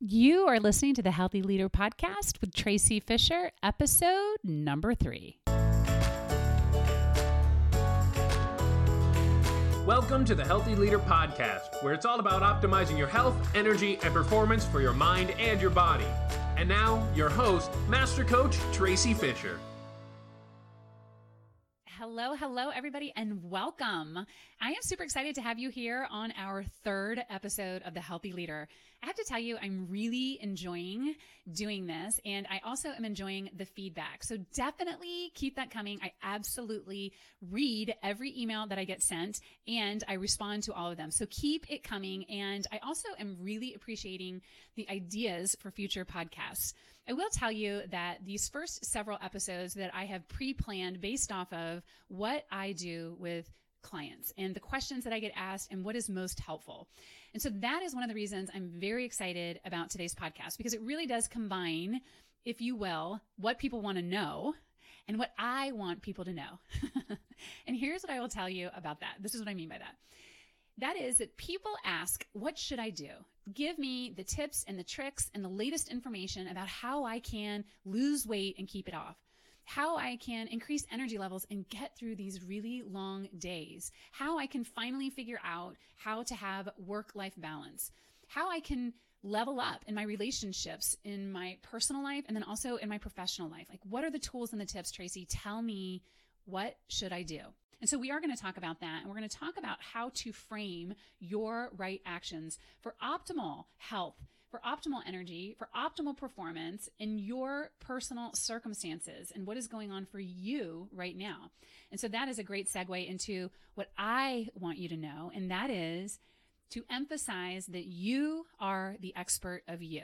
You are listening to the Healthy Leader Podcast with Tracy Fisher, episode number three. Welcome to the Healthy Leader Podcast, where it's all about optimizing your health, energy, and performance for your mind and your body. And now, your host, Master Coach Tracy Fisher. Hello, hello, everybody, and welcome. I am super excited to have you here on our third episode of The Healthy Leader. I have to tell you, I'm really enjoying doing this, and I also am enjoying the feedback. So definitely keep that coming. I absolutely read every email that I get sent, and I respond to all of them. So keep it coming. And I also am really appreciating the ideas for future podcasts. I will tell you that these first several episodes that I have pre planned based off of what I do with clients and the questions that I get asked and what is most helpful. And so that is one of the reasons I'm very excited about today's podcast because it really does combine, if you will, what people want to know and what I want people to know. and here's what I will tell you about that. This is what I mean by that. That is that people ask, What should I do? Give me the tips and the tricks and the latest information about how I can lose weight and keep it off how I can increase energy levels and get through these really long days, how I can finally figure out how to have work life balance, how I can level up in my relationships, in my personal life, and then also in my professional life. Like, what are the tools and the tips, Tracy? Tell me what should I do? And so we are going to talk about that. And we're going to talk about how to frame your right actions for optimal health for optimal energy, for optimal performance in your personal circumstances and what is going on for you right now. And so that is a great segue into what I want you to know, and that is to emphasize that you are the expert of you.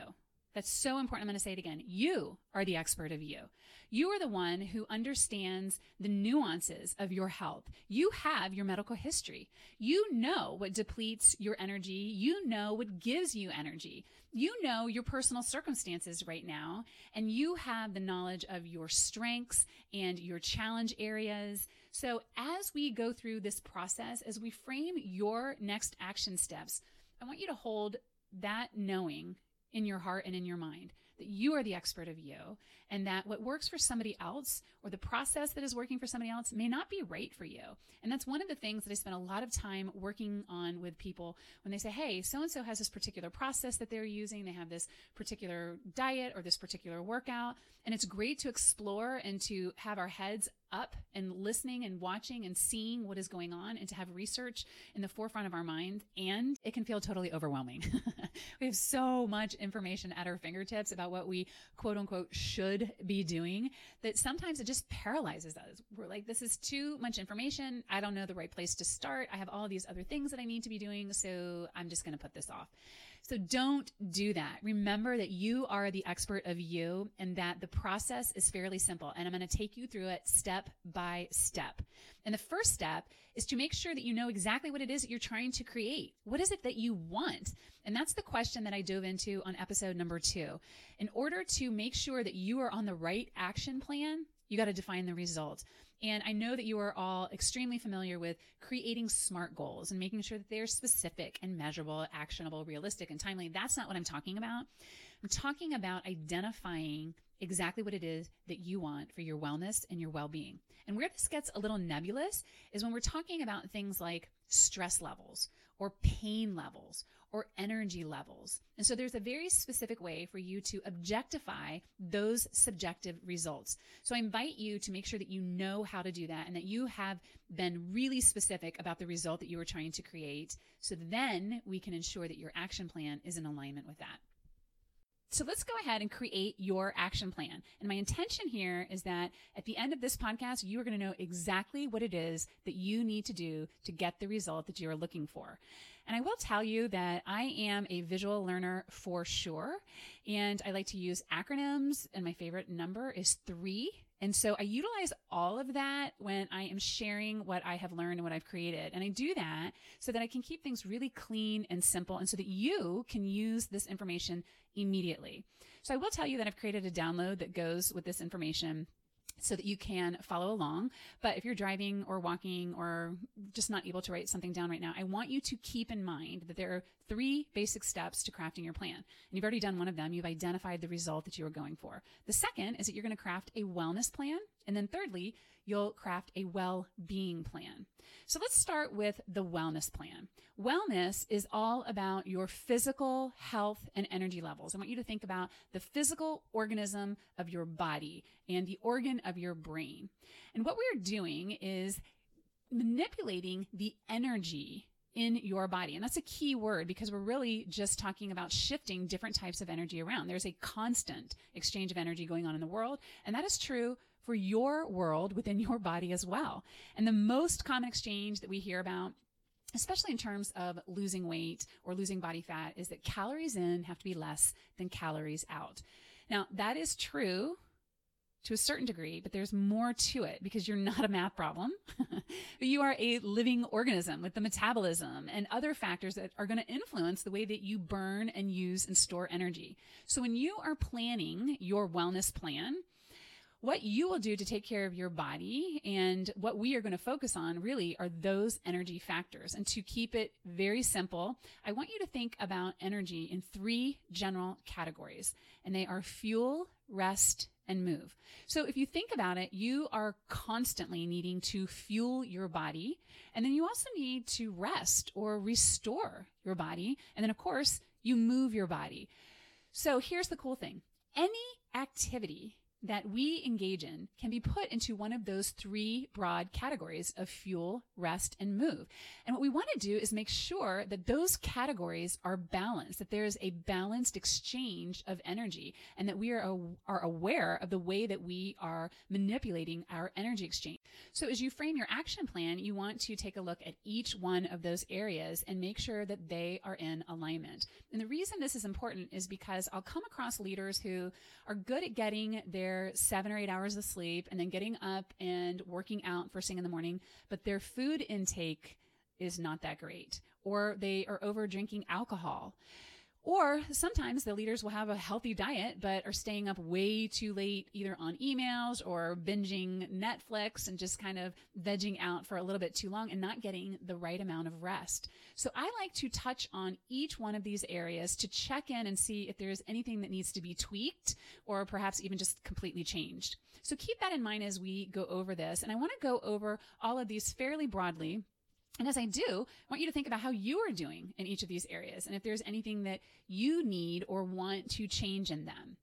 That's so important. I'm going to say it again. You are the expert of you. You are the one who understands the nuances of your health. You have your medical history. You know what depletes your energy. You know what gives you energy. You know your personal circumstances right now, and you have the knowledge of your strengths and your challenge areas. So as we go through this process, as we frame your next action steps, I want you to hold that knowing in your heart and in your mind that you are the expert of you and that what works for somebody else or the process that is working for somebody else may not be right for you. And that's one of the things that I spend a lot of time working on with people when they say, Hey, so and so has this particular process that they're using. They have this particular diet or this particular workout. And it's great to explore and to have our heads up and listening and watching and seeing what is going on and to have research in the forefront of our mind. And it can feel totally overwhelming. we have so much information at our fingertips about what we quote unquote should be doing that sometimes it just paralyzes us. We're like, this is too much information. I don't know the right place to start. I have all these other things that I need to be doing. So I'm just going to put this off. So don't do that. Remember that you are the expert of you and that the process is fairly simple. And I'm going to take you through it step by step. And the first step is to make sure that you know exactly what it is that you're trying to create. What is it that you want? And that's the question that I dove into on episode number two. In order to make sure that you are on the right action plan, you got to define the result. And I know that you are all extremely familiar with creating SMART goals and making sure that they're specific and measurable, actionable, realistic, and timely. That's not what I'm talking about. I'm talking about identifying exactly what it is that you want for your wellness and your well being. And where this gets a little nebulous is when we're talking about things like stress levels or pain levels or energy levels. And so there's a very specific way for you to objectify those subjective results. So I invite you to make sure that you know how to do that and that you have been really specific about the result that you are trying to create. So then we can ensure that your action plan is in alignment with that. So let's go ahead and create your action plan. And my intention here is that at the end of this podcast, you are going to know exactly what it is that you need to do to get the result that you are looking for. And I will tell you that I am a visual learner for sure. And I like to use acronyms, and my favorite number is three. And so I utilize all of that when I am sharing what I have learned and what I've created. And I do that so that I can keep things really clean and simple and so that you can use this information immediately. So I will tell you that I've created a download that goes with this information so that you can follow along. But if you're driving or walking or just not able to write something down right now, I want you to keep in mind that there are three basic steps to crafting your plan. And you've already done one of them. You've identified the result that you are going for. The second is that you're going to craft a wellness plan. And then thirdly, you'll craft a well-being plan. So let's start with the wellness plan. Wellness is all about your physical health and energy levels. I want you to think about the physical organism of your body and the organ of your brain. And what we're doing is manipulating the energy in your body. And that's a key word because we're really just talking about shifting different types of energy around. There's a constant exchange of energy going on in the world. And that is true for your world within your body as well. And the most common exchange that we hear about especially in terms of losing weight or losing body fat, is that calories in have to be less than calories out. Now, that is true to a certain degree, but there's more to it because you're not a math problem. you are a living organism with the metabolism and other factors that are going to influence the way that you burn and use and store energy. So when you are planning your wellness plan, what you will do to take care of your body and what we are going to focus on really are those energy factors. And to keep it very simple, I want you to think about energy in three general categories, and they are fuel, rest, and move. So if you think about it, you are constantly needing to fuel your body, and then you also need to rest or restore your body. And then, of course, you move your body. So here's the cool thing. Any activity that we engage in can be put into one of those three broad categories of fuel, rest, and move. And what we want to do is make sure that those categories are balanced, that there is a balanced exchange of energy, and that we are, are aware of the way that we are manipulating our energy exchange. So as you frame your action plan, you want to take a look at each one of those areas and make sure that they are in alignment. And the reason this is important is because I'll come across leaders who are good at getting their their seven or eight hours of sleep and then getting up and working out first thing in the morning, but their food intake is not that great, or they are over drinking alcohol. Or sometimes the leaders will have a healthy diet, but are staying up way too late, either on emails or binging Netflix and just kind of vegging out for a little bit too long and not getting the right amount of rest. So I like to touch on each one of these areas to check in and see if there's anything that needs to be tweaked or perhaps even just completely changed. So keep that in mind as we go over this. And I want to go over all of these fairly broadly and as I do, I want you to think about how you are doing in each of these areas and if there's anything that you need or want to change in them.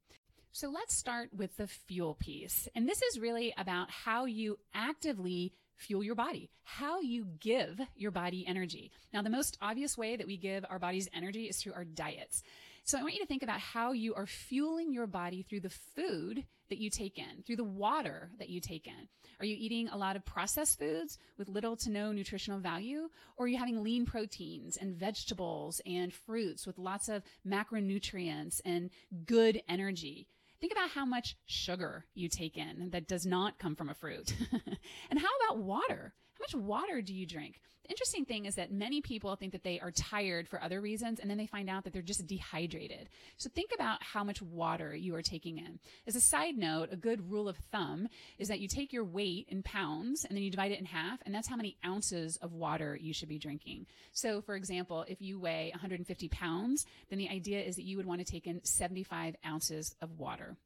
So let's start with the fuel piece. And this is really about how you actively fuel your body, how you give your body energy. Now, the most obvious way that we give our bodies energy is through our diets. So I want you to think about how you are fueling your body through the food that you take in, through the water that you take in. Are you eating a lot of processed foods with little to no nutritional value? Or are you having lean proteins and vegetables and fruits with lots of macronutrients and good energy? Think about how much sugar you take in that does not come from a fruit. and how about water? How much water do you drink? The interesting thing is that many people think that they are tired for other reasons and then they find out that they're just dehydrated. So think about how much water you are taking in. As a side note, a good rule of thumb is that you take your weight in pounds and then you divide it in half and that's how many ounces of water you should be drinking. So for example, if you weigh 150 pounds, then the idea is that you would want to take in 75 ounces of water.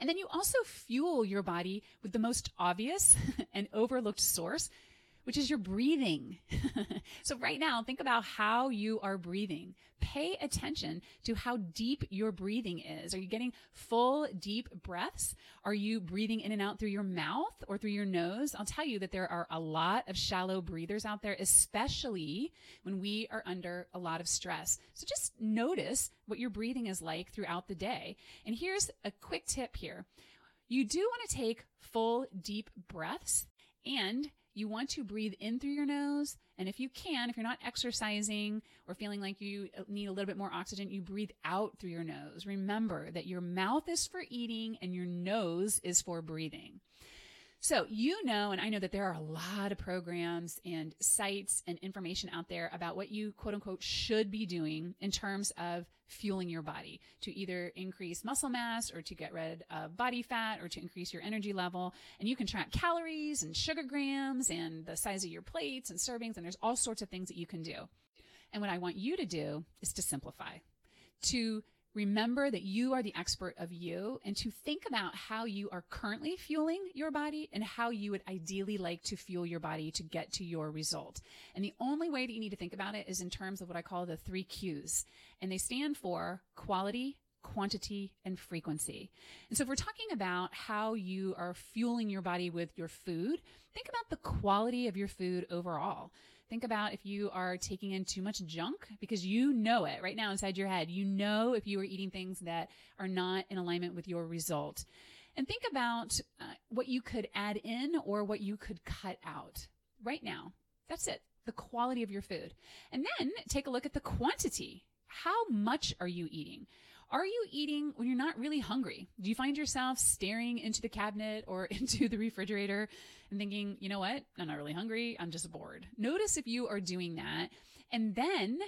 And then you also fuel your body with the most obvious and overlooked source, which is your breathing. so right now, think about how you are breathing. Pay attention to how deep your breathing is. Are you getting full, deep breaths? Are you breathing in and out through your mouth or through your nose? I'll tell you that there are a lot of shallow breathers out there, especially when we are under a lot of stress. So just notice what your breathing is like throughout the day. And here's a quick tip here. You do want to take full, deep breaths and you want to breathe in through your nose. And if you can, if you're not exercising or feeling like you uh, need a little bit more oxygen, you breathe out through your nose. Remember that your mouth is for eating and your nose is for breathing. So you know, and I know that there are a lot of programs and sites and information out there about what you quote unquote should be doing in terms of fueling your body to either increase muscle mass or to get rid of body fat or to increase your energy level. And you can track calories and sugar grams and the size of your plates and servings. And there's all sorts of things that you can do. And what I want you to do is to simplify, to remember that you are the expert of you and to think about how you are currently fueling your body and how you would ideally like to fuel your body to get to your result. And the only way that you need to think about it is in terms of what I call the three Q's. And they stand for quality, quantity, and frequency. And so if we're talking about how you are fueling your body with your food, think about the quality of your food overall. Think about if you are taking in too much junk because you know it right now inside your head. You know if you are eating things that are not in alignment with your result. And think about uh, what you could add in or what you could cut out right now. That's it. The quality of your food. And then take a look at the quantity. How much are you eating? Are you eating when you're not really hungry? Do you find yourself staring into the cabinet or into the refrigerator and thinking, you know what? I'm not really hungry. I'm just bored. Notice if you are doing that. And then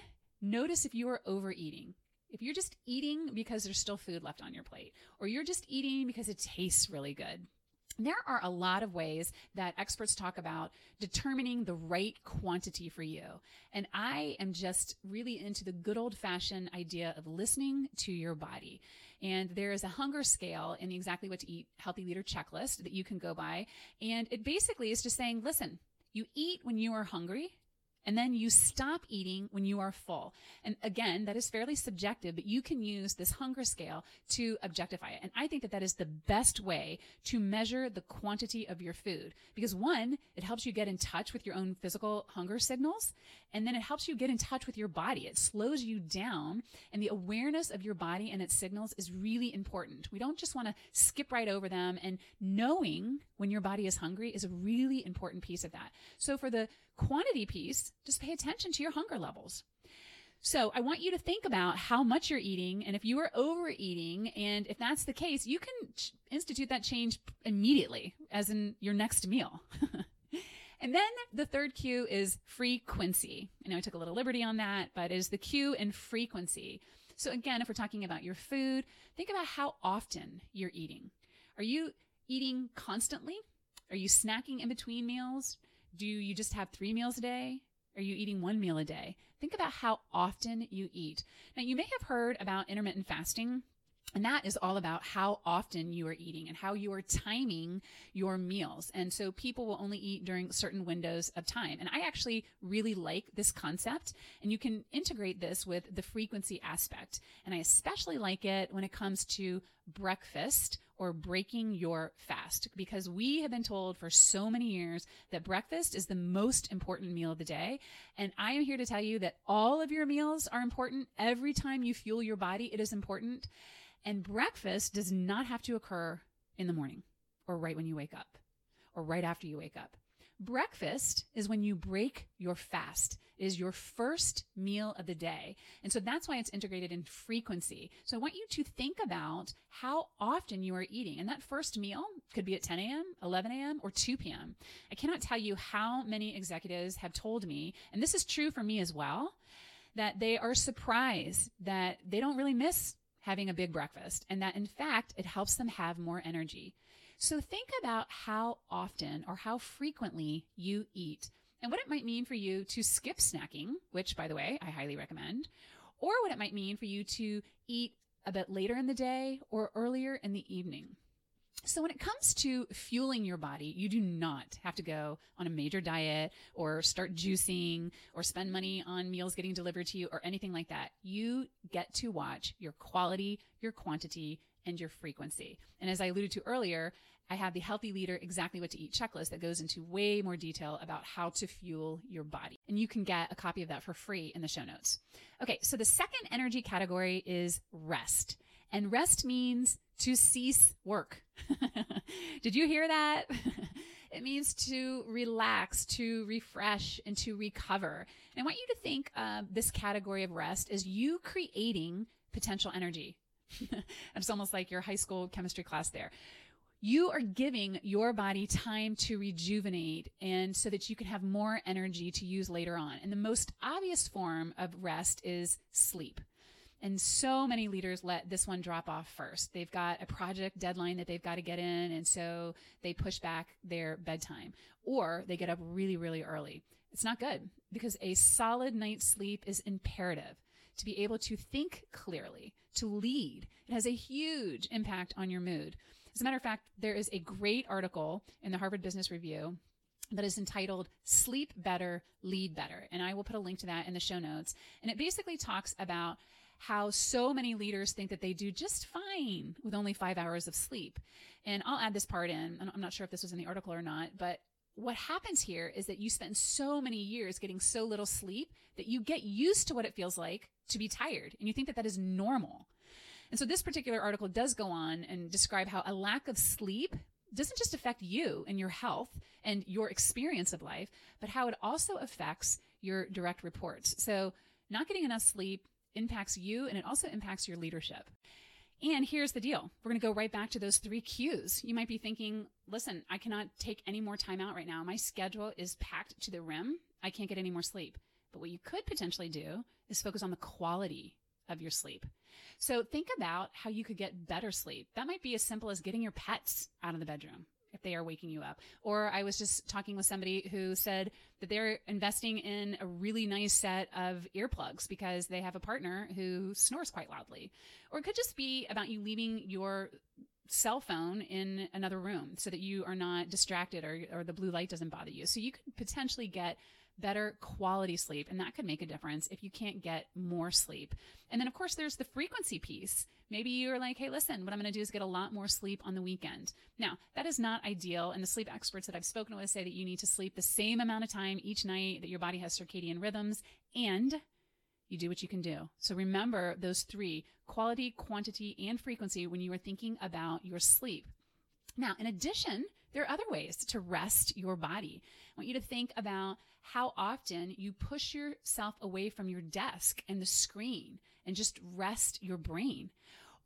notice if you are overeating. If you're just eating because there's still food left on your plate, or you're just eating because it tastes really good. There are a lot of ways that experts talk about determining the right quantity for you. And I am just really into the good old fashioned idea of listening to your body. And there is a hunger scale in the exactly what to eat healthy leader checklist that you can go by. And it basically is just saying, listen, you eat when you are hungry and then you stop eating when you are full. And again, that is fairly subjective, but you can use this hunger scale to objectify it. And I think that that is the best way to measure the quantity of your food because one, it helps you get in touch with your own physical hunger signals. And then it helps you get in touch with your body. It slows you down and the awareness of your body and its signals is really important. We don't just want to skip right over them and knowing when your body is hungry is a really important piece of that. So for the quantity piece, just pay attention to your hunger levels. So I want you to think about how much you're eating and if you are overeating and if that's the case, you can institute that change immediately as in your next meal. and then the third Q is frequency. I know I took a little liberty on that, but it is the Q in frequency. So again, if we're talking about your food, think about how often you're eating. Are you eating constantly? Are you snacking in between meals? Do you just have three meals a day? Are you eating one meal a day? Think about how often you eat. Now, you may have heard about intermittent fasting. And that is all about how often you are eating and how you are timing your meals. And so people will only eat during certain windows of time. And I actually really like this concept. And you can integrate this with the frequency aspect. And I especially like it when it comes to breakfast or breaking your fast because we have been told for so many years that breakfast is the most important meal of the day. And I am here to tell you that all of your meals are important. Every time you fuel your body, it is important. And breakfast does not have to occur in the morning or right when you wake up or right after you wake up. Breakfast is when you break your fast. It is your first meal of the day. And so that's why it's integrated in frequency. So I want you to think about how often you are eating. And that first meal could be at 10 a.m., 11 a.m., or 2 p.m. I cannot tell you how many executives have told me, and this is true for me as well, that they are surprised that they don't really miss having a big breakfast and that in fact it helps them have more energy. So think about how often or how frequently you eat and what it might mean for you to skip snacking, which by the way, I highly recommend, or what it might mean for you to eat a bit later in the day or earlier in the evening. So when it comes to fueling your body, you do not have to go on a major diet or start juicing or spend money on meals getting delivered to you or anything like that. You get to watch your quality, your quantity, and your frequency. And as I alluded to earlier, I have the Healthy Leader Exactly What to Eat checklist that goes into way more detail about how to fuel your body. And you can get a copy of that for free in the show notes. Okay, so the second energy category is rest. And rest means to cease work. Did you hear that? it means to relax, to refresh, and to recover. And I want you to think of this category of rest as you creating potential energy. it's almost like your high school chemistry class there you are giving your body time to rejuvenate and so that you can have more energy to use later on. And the most obvious form of rest is sleep. And so many leaders let this one drop off first. They've got a project deadline that they've got to get in. And so they push back their bedtime or they get up really, really early. It's not good because a solid night's sleep is imperative to be able to think clearly, to lead. It has a huge impact on your mood. As a matter of fact, there is a great article in the Harvard Business Review that is entitled Sleep Better, Lead Better. And I will put a link to that in the show notes. And it basically talks about how so many leaders think that they do just fine with only five hours of sleep. And I'll add this part in. I'm not sure if this was in the article or not, but what happens here is that you spend so many years getting so little sleep that you get used to what it feels like to be tired and you think that that is normal. And so this particular article does go on and describe how a lack of sleep doesn't just affect you and your health and your experience of life, but how it also affects your direct reports. So not getting enough sleep impacts you and it also impacts your leadership. And here's the deal. We're going to go right back to those three Qs. You might be thinking, listen, I cannot take any more time out right now. My schedule is packed to the rim. I can't get any more sleep. But what you could potentially do is focus on the quality of your sleep. So think about how you could get better sleep. That might be as simple as getting your pets out of the bedroom if they are waking you up. Or I was just talking with somebody who said that they're investing in a really nice set of earplugs because they have a partner who snores quite loudly. Or it could just be about you leaving your cell phone in another room so that you are not distracted or, or the blue light doesn't bother you. So you could potentially get better quality sleep. And that could make a difference if you can't get more sleep. And then, of course, there's the frequency piece. Maybe you're like, hey, listen, what I'm going to do is get a lot more sleep on the weekend. Now, that is not ideal. And the sleep experts that I've spoken with say that you need to sleep the same amount of time each night, that your body has circadian rhythms, and you do what you can do. So remember those three quality, quantity, and frequency when you are thinking about your sleep. Now, in addition, there are other ways to rest your body. I want you to think about how often you push yourself away from your desk and the screen and just rest your brain.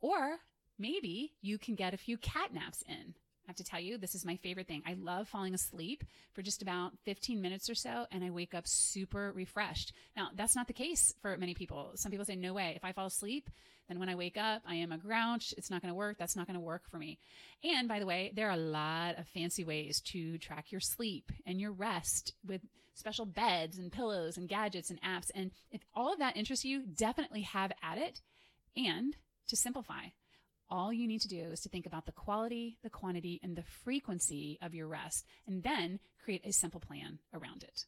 Or maybe you can get a few cat naps in. I have to tell you, this is my favorite thing. I love falling asleep for just about 15 minutes or so, and I wake up super refreshed. Now, that's not the case for many people. Some people say, no way. If I fall asleep, then when I wake up, I am a grouch. It's not going to work. That's not going to work for me. And by the way, there are a lot of fancy ways to track your sleep and your rest with special beds and pillows and gadgets and apps. And if all of that interests you, definitely have at it. And to simplify, all you need to do is to think about the quality, the quantity, and the frequency of your rest, and then create a simple plan around it.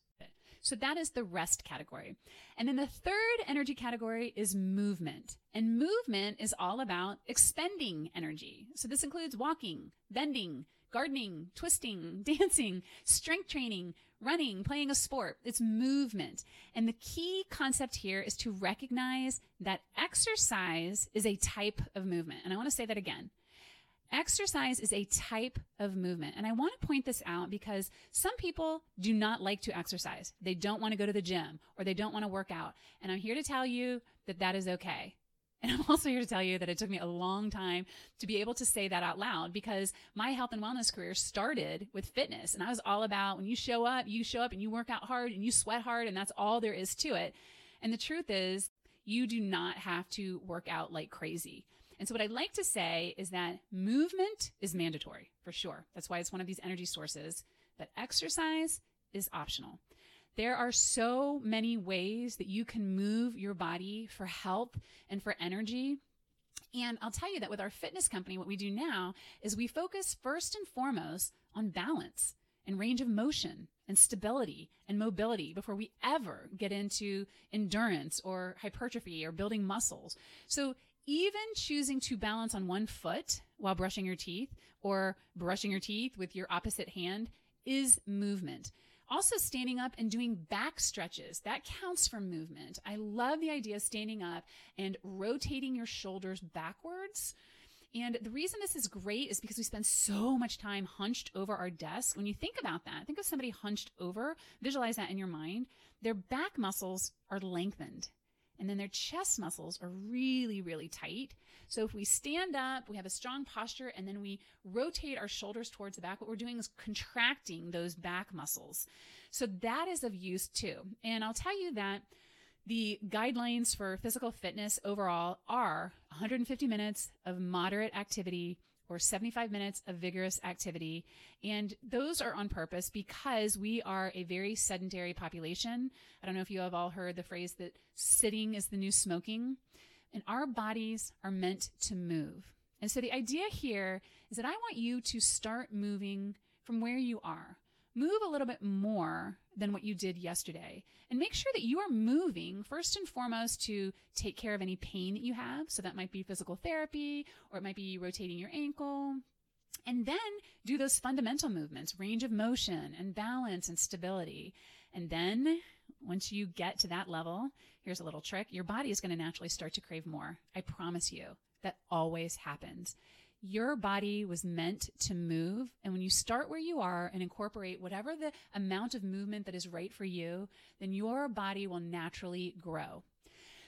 So that is the rest category. And then the third energy category is movement. And movement is all about expending energy. So this includes walking, bending, gardening, twisting, dancing, strength training, running, playing a sport. It's movement. And the key concept here is to recognize that exercise is a type of movement. And I want to say that again. Exercise is a type of movement. And I want to point this out because some people do not like to exercise. They don't want to go to the gym or they don't want to work out. And I'm here to tell you that that is okay. And I'm also here to tell you that it took me a long time to be able to say that out loud because my health and wellness career started with fitness. And I was all about when you show up, you show up and you work out hard and you sweat hard, and that's all there is to it. And the truth is, you do not have to work out like crazy. And so, what I'd like to say is that movement is mandatory for sure. That's why it's one of these energy sources, but exercise is optional. There are so many ways that you can move your body for health and for energy. And I'll tell you that with our fitness company, what we do now is we focus first and foremost on balance and range of motion and stability and mobility before we ever get into endurance or hypertrophy or building muscles. So even choosing to balance on one foot while brushing your teeth or brushing your teeth with your opposite hand is movement. Also, standing up and doing back stretches, that counts for movement. I love the idea of standing up and rotating your shoulders backwards. And the reason this is great is because we spend so much time hunched over our desk. When you think about that, think of somebody hunched over, visualize that in your mind. Their back muscles are lengthened and then their chest muscles are really, really tight. So if we stand up, we have a strong posture, and then we rotate our shoulders towards the back, what we're doing is contracting those back muscles. So that is of use too. And I'll tell you that The guidelines for physical fitness overall are 150 minutes of moderate activity or 75 minutes of vigorous activity. And those are on purpose because we are a very sedentary population. I don't know if you have all heard the phrase that sitting is the new smoking. And our bodies are meant to move. And so the idea here is that I want you to start moving from where you are. Move a little bit more than what you did yesterday and make sure that you are moving first and foremost to take care of any pain that you have. So that might be physical therapy or it might be rotating your ankle. And then do those fundamental movements, range of motion and balance and stability. And then once you get to that level, here's a little trick. Your body is going to naturally start to crave more. I promise you that always happens. Your body was meant to move. And when you start where you are and incorporate whatever the amount of movement that is right for you, then your body will naturally grow.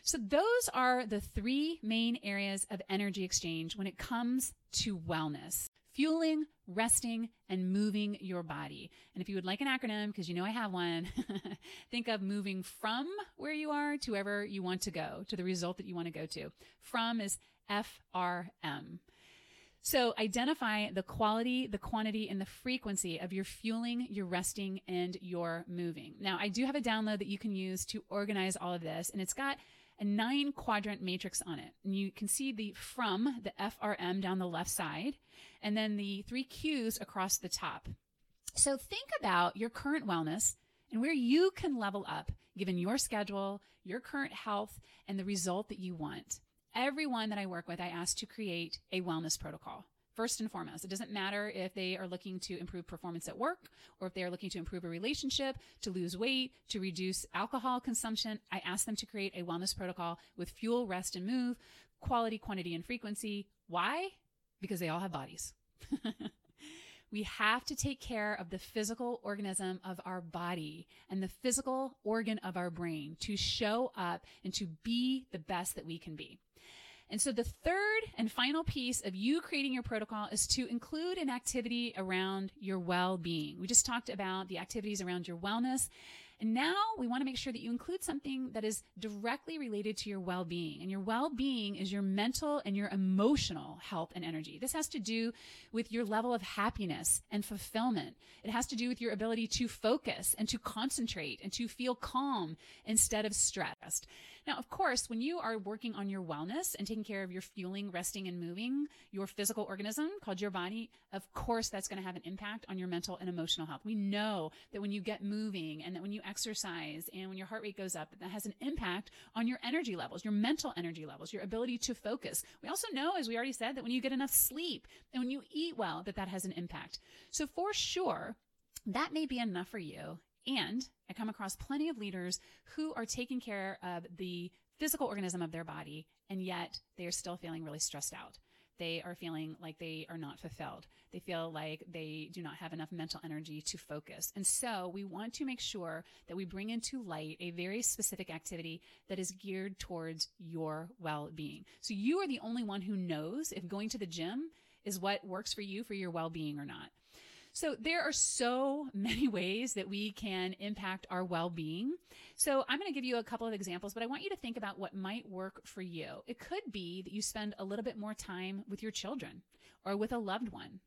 So those are the three main areas of energy exchange when it comes to wellness. Fueling, resting, and moving your body. And if you would like an acronym, because you know I have one, think of moving from where you are to wherever you want to go, to the result that you want to go to. From is FRM. So identify the quality, the quantity, and the frequency of your fueling, your resting, and your moving. Now, I do have a download that you can use to organize all of this, and it's got a nine quadrant matrix on it. And you can see the from, the FRM down the left side, and then the three Qs across the top. So think about your current wellness and where you can level up given your schedule, your current health, and the result that you want everyone that I work with, I ask to create a wellness protocol. First and foremost, it doesn't matter if they are looking to improve performance at work or if they are looking to improve a relationship, to lose weight, to reduce alcohol consumption. I ask them to create a wellness protocol with fuel, rest, and move, quality, quantity, and frequency. Why? Because they all have bodies. we have to take care of the physical organism of our body and the physical organ of our brain to show up and to be the best that we can be. And so the third and final piece of you creating your protocol is to include an activity around your well-being. We just talked about the activities around your wellness. And now we want to make sure that you include something that is directly related to your well-being. And your well-being is your mental and your emotional health and energy. This has to do with your level of happiness and fulfillment. It has to do with your ability to focus and to concentrate and to feel calm instead of stressed. Now, of course, when you are working on your wellness and taking care of your fueling, resting, and moving, your physical organism called your body, of course, that's going to have an impact on your mental and emotional health. We know that when you get moving and that when you exercise and when your heart rate goes up, that has an impact on your energy levels, your mental energy levels, your ability to focus. We also know, as we already said, that when you get enough sleep and when you eat well, that that has an impact. So for sure, that may be enough for you and I come across plenty of leaders who are taking care of the physical organism of their body, and yet they are still feeling really stressed out. They are feeling like they are not fulfilled. They feel like they do not have enough mental energy to focus. And so we want to make sure that we bring into light a very specific activity that is geared towards your well being. So you are the only one who knows if going to the gym is what works for you for your well being or not. So there are so many ways that we can impact our well-being. So I'm going to give you a couple of examples, but I want you to think about what might work for you. It could be that you spend a little bit more time with your children or with a loved one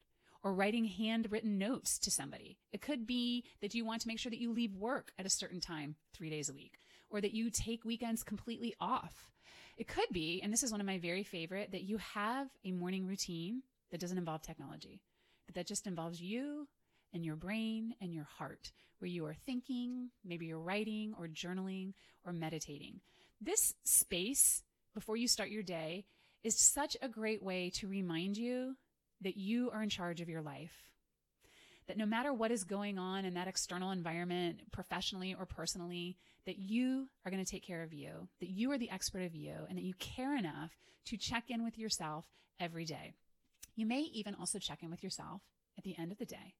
or writing handwritten notes to somebody. It could be that you want to make sure that you leave work at a certain time three days a week or that you take weekends completely off. It could be, and this is one of my very favorite, that you have a morning routine that doesn't involve technology that just involves you and your brain and your heart, where you are thinking, maybe you're writing or journaling or meditating. This space before you start your day is such a great way to remind you that you are in charge of your life. That no matter what is going on in that external environment, professionally or personally, that you are going to take care of you, that you are the expert of you, and that you care enough to check in with yourself every day. You may even also check in with yourself at the end of the day.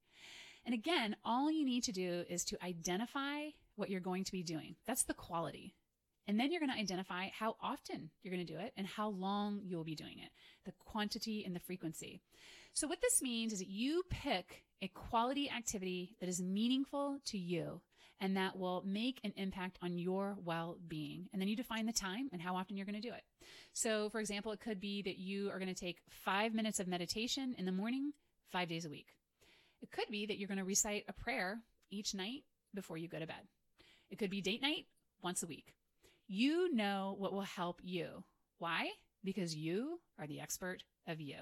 And again, all you need to do is to identify what you're going to be doing. That's the quality. And then you're going to identify how often you're going to do it and how long you'll be doing it, the quantity and the frequency. So what this means is that you pick a quality activity that is meaningful to you and that will make an impact on your well being. And then you define the time and how often you're going to do it. So, for example, it could be that you are going to take five minutes of meditation in the morning, five days a week. It could be that you're going to recite a prayer each night before you go to bed. It could be date night once a week. You know what will help you. Why? Because you are the expert of you.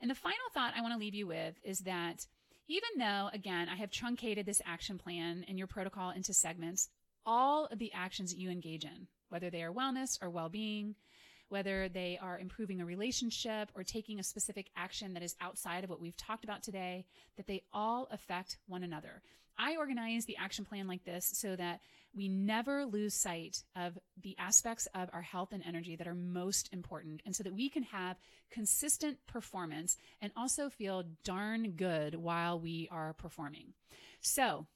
And the final thought I want to leave you with is that even though, again, I have truncated this action plan and your protocol into segments, all of the actions that you engage in, whether they are wellness or well being, whether they are improving a relationship or taking a specific action that is outside of what we've talked about today, that they all affect one another. I organize the action plan like this so that we never lose sight of the aspects of our health and energy that are most important, and so that we can have consistent performance and also feel darn good while we are performing. So,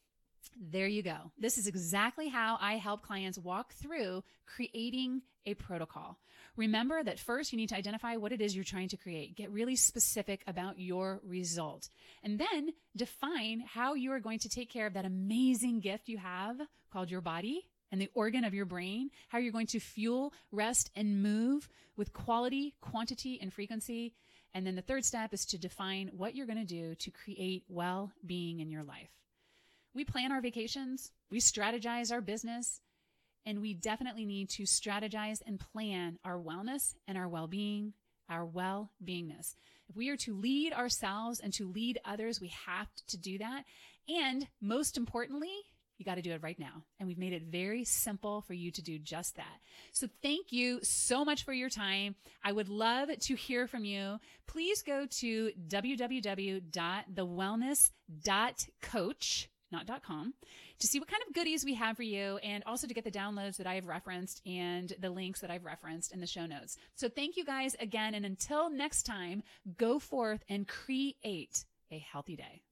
there you go. This is exactly how I help clients walk through creating a protocol. Remember that first you need to identify what it is you're trying to create. Get really specific about your result. And then define how you are going to take care of that amazing gift you have called your body and the organ of your brain, how you're going to fuel, rest, and move with quality, quantity, and frequency. And then the third step is to define what you're going to do to create well being in your life. We plan our vacations, we strategize our business, and we definitely need to strategize and plan our wellness and our well being, our well beingness. If we are to lead ourselves and to lead others, we have to do that. And most importantly, you got to do it right now. And we've made it very simple for you to do just that. So thank you so much for your time. I would love to hear from you. Please go to www.thewellness.coach not .com, to see what kind of goodies we have for you and also to get the downloads that I have referenced and the links that I've referenced in the show notes. So thank you guys again. And until next time, go forth and create a healthy day.